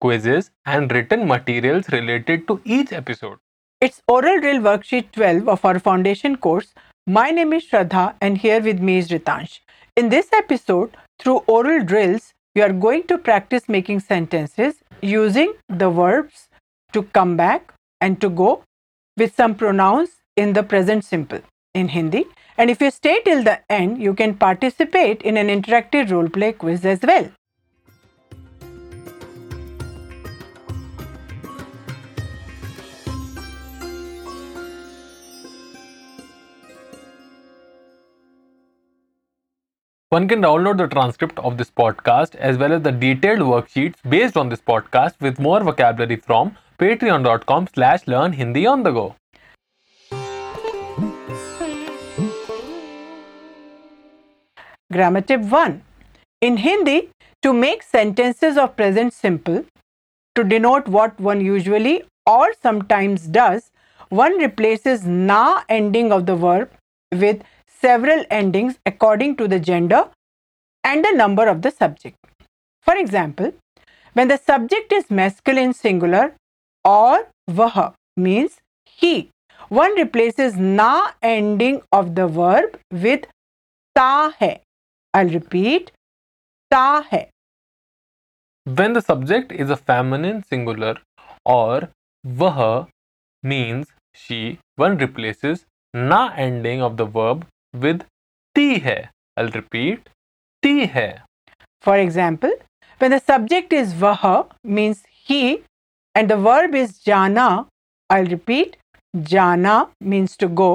quizzes, and written materials related to each episode. It's Oral Drill Worksheet 12 of our foundation course. My name is Shraddha and here with me is Ritansh. In this episode, through oral drills, you are going to practice making sentences using the verbs to come back and to go with some pronouns in the present simple in Hindi. And if you stay till the end, you can participate in an interactive role play quiz as well. One can download the transcript of this podcast as well as the detailed worksheets based on this podcast with more vocabulary from patreon.com slash learn Hindi on the go. Grammar tip 1. In Hindi, to make sentences of present simple, to denote what one usually or sometimes does, one replaces na ending of the verb with several endings according to the gender and the number of the subject. For example, when the subject is masculine singular or vah means he, one replaces na ending of the verb with ta hai. I'll repeat, ta hai. When the subject is a feminine singular or vah means she, one replaces na ending of the verb with T है। I repeat टी है। For example when the subject is वह means he and the verb is जाना I repeat जाना means to go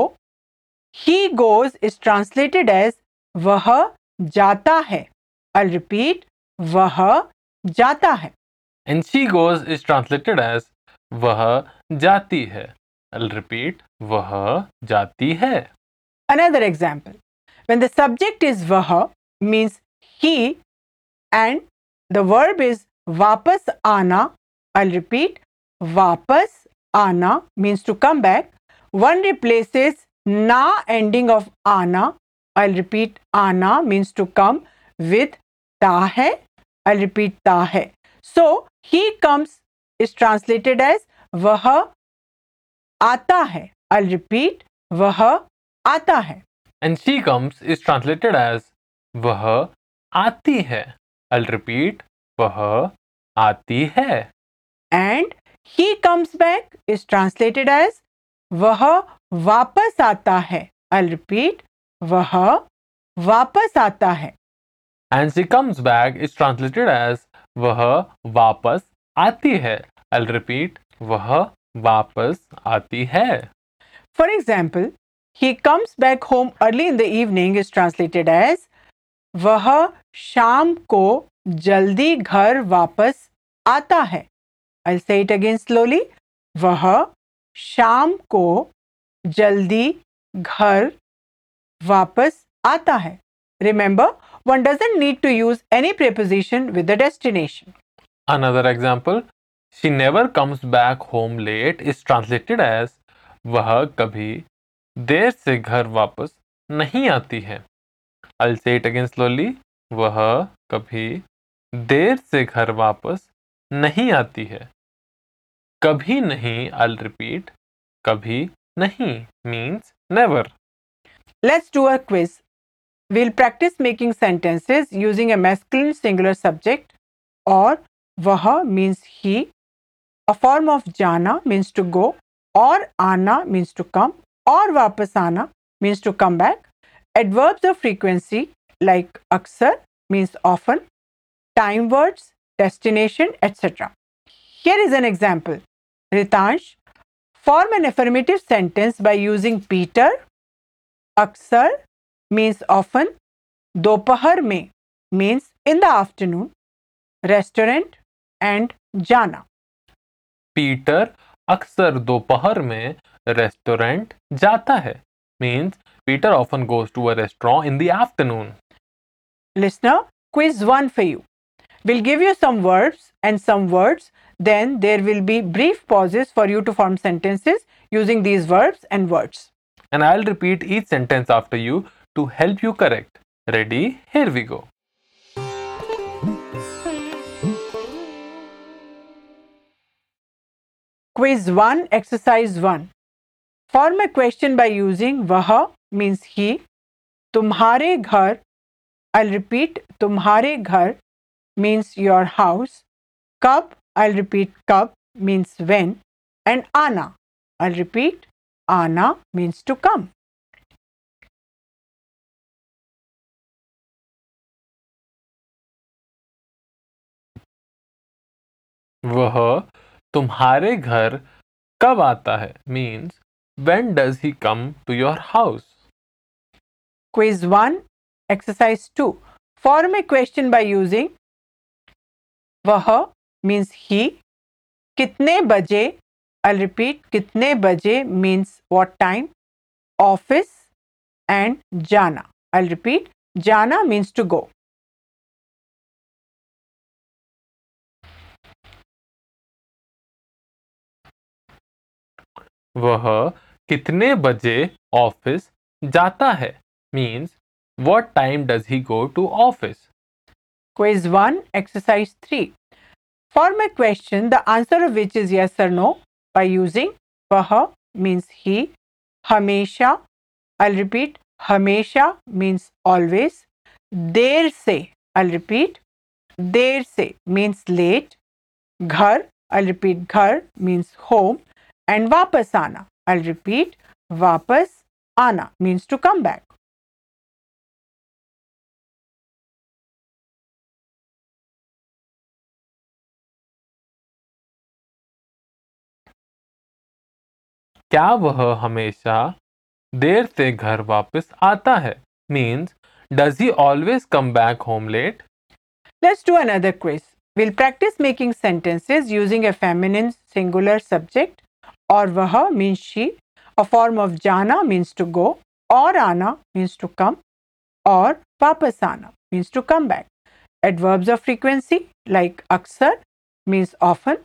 he goes is translated as वह जाता है I repeat वह जाता है and she goes is translated as वह जाती है आई रिपीट वह जाती है Another example. When the subject is vah means he and the verb is vapas ana, I'll repeat, vapas ana means to come back. One replaces na ending of ana. I'll repeat, ana means to come with ta hai. I'll repeat, ta hai. So, he comes is translated as वह आता है I'll repeat, वह आता है। And she comes is translated as वह आती है। I repeat वह आती है। And he comes back is translated as वह वापस आता है। आई रिपीट वह वापस आता है। And she comes back is translated as वह वापस आती है। आई रिपीट वह वापस आती है। For example he comes back home early in the evening is translated as वह शाम को जल्दी घर वापस आता है I'll say it again slowly. वह शाम को जल्दी घर वापस आता है Remember, one doesn't need to use any preposition with the destination. Another example, she never comes back home late is translated as वह कभी देर से घर वापस नहीं आती है। अल से इट अगेन स्लोली वह कभी देर से घर वापस नहीं आती है। कभी नहीं आल रिपीट कभी नहीं means never let's do a quiz we'll practice making sentences using a masculine singular subject और वह means he a form of जाना मीन्स टू गो और आना मीन्स टू कम और वापस आना means to come back adverbs of frequency like अक्सर means often time words destination etcetera here is an example Ritansh form an affirmative sentence by using Peter अक्सर means often दोपहर में means in the afternoon restaurant and जाना Peter अक्सर दोपहर में restaurant जाता है means Peter often goes to a restaurant in the afternoon Listener, quiz one for you. We'll give you some verbs and some words. Then there will be brief pauses for you to form sentences using these verbs and words. and I'll repeat each sentence after you to help you correct. Ready? Here we go. Quiz 1, Exercise 1. Form a question by using वह means he तुम्हारे घर I repeat तुम्हारे घर means your house कब I repeat कब means when and आना I repeat आना means to come वह तुम्हारे घर कब आता है? Means when does he come to your house? Quiz 1, Exercise 2. Form a question by using वह means he. कितने बजे I'll repeat कितने बजे means what time. Office and जाना I'll repeat जाना means to go. वह कितने बजे ऑफ़िस जाता है? Means what time does he go to office quiz one exercise three for my question the answer of which is yes sir no by using वह means he हमेशा I repeat हमेशा means always देर से I repeat देर से means late घर I repeat घर means home and वापस आना। आई रिपीट वापस आना मीन्स टू कम बैक क्या वह हमेशा देर से घर वापस आता है? Means does he always come back home late let's do another question we'll practice making sentences using a feminine singular subject Or vaha means she. A form of jana means to go. Or ana means to come. Or vapasana means to come back. Adverbs of frequency like aksar means often.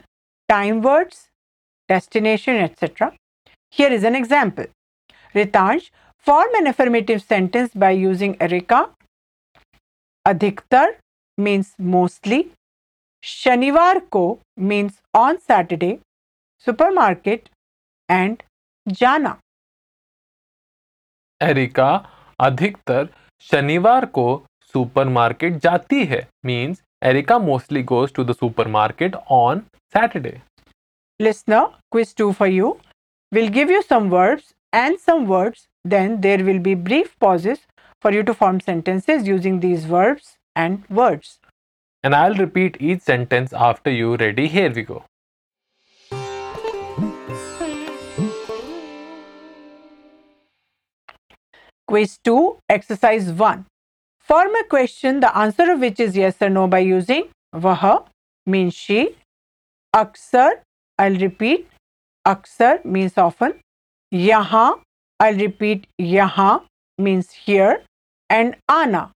Time words, destination, etc. Here is an example. Ritansh, form an affirmative sentence by using Erika. Adhiktar means mostly. शनिवार को means on Saturday. Supermarket and जाना. Erica अधिकतर शनिवार को supermarket जाती है means Erica mostly goes to the supermarket on Saturday Listener, quiz 2 for you. We'll give you some verbs and some words. Then there will be brief pauses for you to form sentences using these verbs and words. and I'll repeat each sentence after you. Ready? Here we go. Quiz 2, Exercise 1. Form a question, the answer of which is yes or no by using Vah means she, Aksar, I'll repeat, Aksar means often, Yaha, I'll repeat, Yaha means here, and Ana,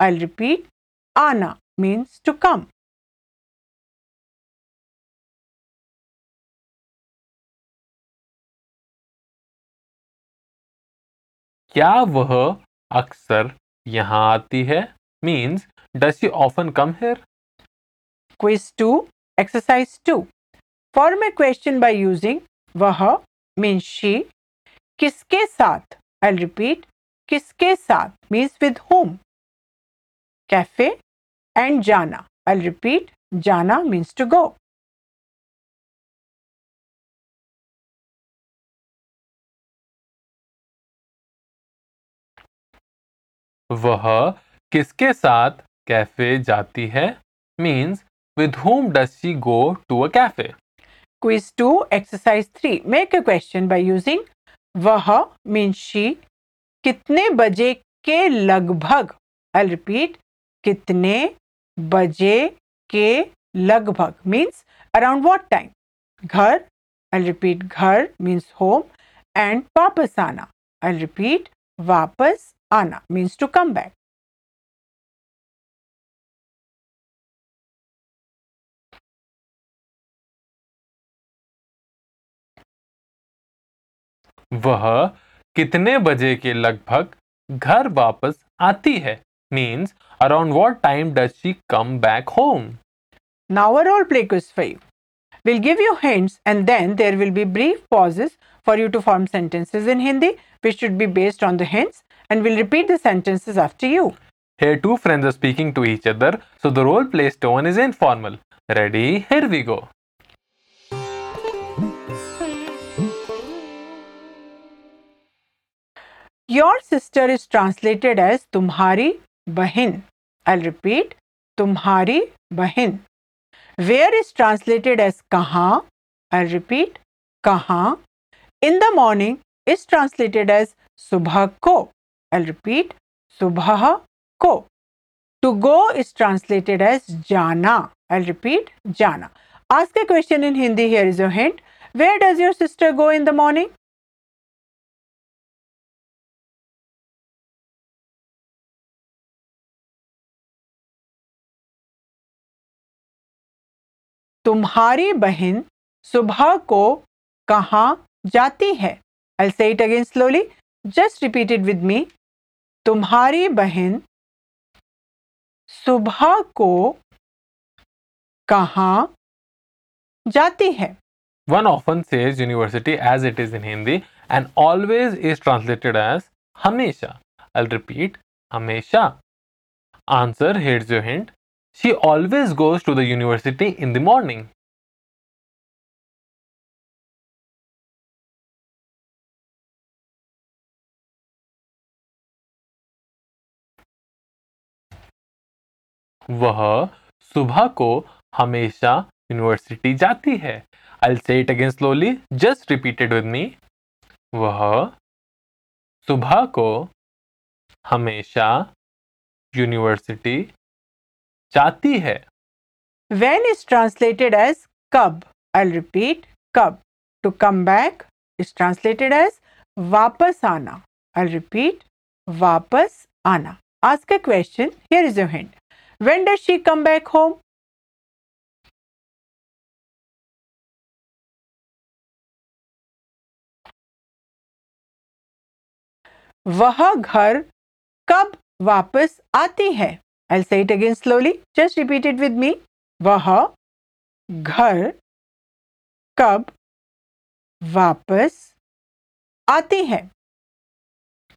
I'll repeat, Ana means to come. क्या वह अक्सर यहाँ आती है? Means does you often come here quiz two exercise two form a question by using वह means she किसके साथ? I repeat किसके साथ? Means with whom cafe and जाना. आई रिपीट जाना मीन्स टू गो वह किसके साथ कैफ़े जाती है? Means with whom D go to a cafe quiz two exercise three make a question by using वह मीन्स शी कितने बजे के लगभग? आई रिपीट कितने बजे के लगभग? मीन्स अराउंड वॉट टाइम घर. आई रिपीट घर मीन्स होम एंड वापस आना. आई रिपीट वापस आना मीन्स टू कम बैक वह कितने बजे के लगभग घर वापस आती है? Means around what time does she come back home now all play quiz four we'll give you hints and then there will be brief pauses for you to form sentences in Hindi which should be based on the hints and we'll repeat the sentences after you. Here, two friends are speaking to each other, so the role play tone is informal. Ready? Here we go. Your sister is translated as Tumhari Bahin. I'll repeat Tumhari Bahin. Where is translated as Kaha? I'll repeat Kaha. In the morning is translated as subhakko. I'll repeat सुबह को. To go is translated as जाना. I'll repeat जाना. Ask a question in Hindi. Here is your hint. Where does your sister go in the morning? तुम्हारी बहन सुबह को कहाँ जाती है I'll say it again slowly. Just repeat it with me. तुम्हारी बहन सुबह को कहा जाती है? वन ऑफन से university as it is in Hindi and always is translated as हमेशा। आई रिपीट हमेशा। Answer heads your hint she always goes to the university in the morning वह सुबह को हमेशा यूनिवर्सिटी जाती है। I say it again slowly just repeated with me वह सुबह को हमेशा यूनिवर्सिटी जाती है। वेन इज़ ट्रांसलेटेड एज कब? आई रिपीट कब? To come back is translated as वापस आना। आई रिपीट वापस आना। Ask a question here is your hint When does she come back home? वह घर कब वापस आती है say it again slowly. Just repeat it with me. वह घर कब वापस आती है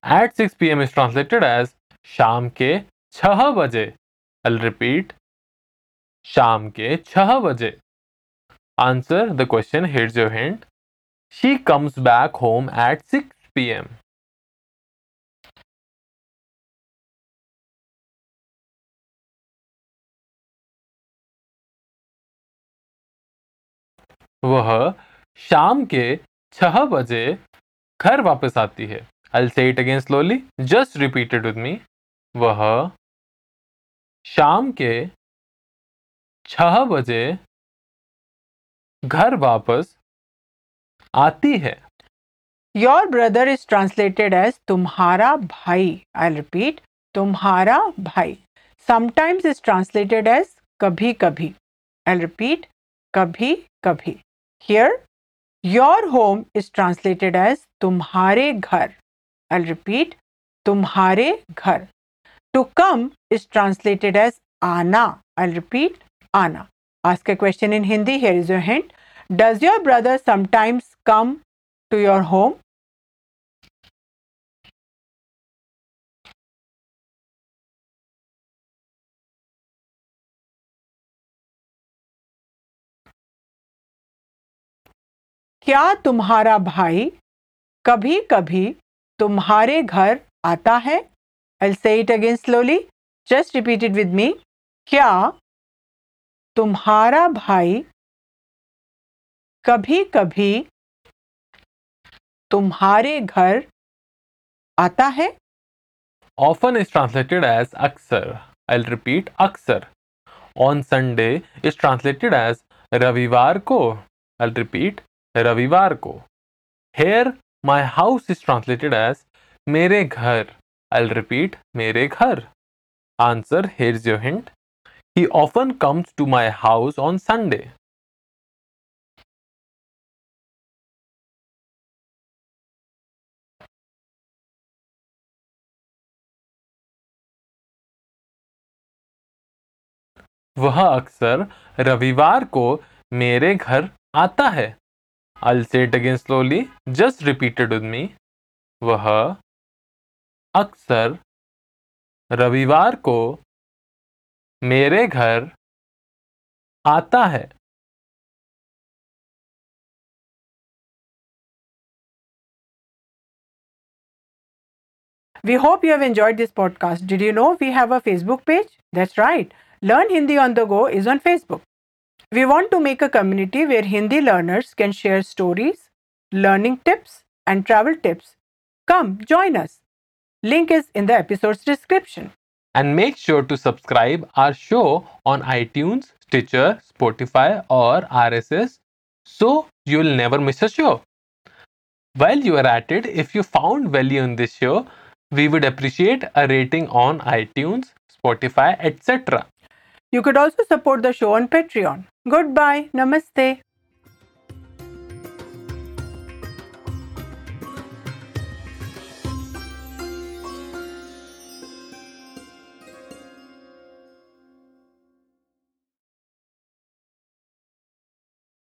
At 6 p.m. is translated as शाम के छह बजे I'll repeat. शाम के छह बजे। Answer the question hits your hand she comes back home at six P M वह शाम के छह बजे घर वापस आती है। I say it again slowly just repeated with me वह शाम के छह बजे घर वापस आती है। Your brother is translated as तुम्हारा भाई। आई रिपीट तुम्हारा भाई। समटाइम्स इज़ ट्रांसलेटेड एज कभी कभी आई रिपीट कभी कभी here your home is translated as तुम्हारे घर। आई रिपीट तुम्हारे घर। To come is translated as आना आई रिपीट आना ask a question in Hindi here is your hint does your brother sometimes come to your home क्या तुम्हारा भाई कभी कभी तुम्हारे घर आता है? I'll say it again slowly. Just repeat it with me. क्या तुम्हारा भाई कभी कभी तुम्हारे घर आता है often is translated as aksar. I'll repeat aksar. On Sunday is translated as ravivar ko. I'll repeat रविवार को here my house is translated as मेरे घर आई रिपीट मेरे घर here is your hint he often comes to my house on Sunday वह अक्सर रविवार को मेरे घर आता है I'll say it again slowly. Just repeat it with me. वह अक्सर रविवार को मेरे घर आता है We hope you have enjoyed this podcast. Did you know we have a Facebook page? That's right. Learn Hindi on the Go is on Facebook. We want to make a community where Hindi learners can share stories, learning tips, and travel tips. Come join us. Link is in the episode's description. And make sure to subscribe our show on iTunes, Stitcher, Spotify, or RSS so you'll never miss a show. While you are at it, if you found value in this show, we would appreciate a rating on iTunes, Spotify, etc. You could also support the show on Patreon. Goodbye. Namaste.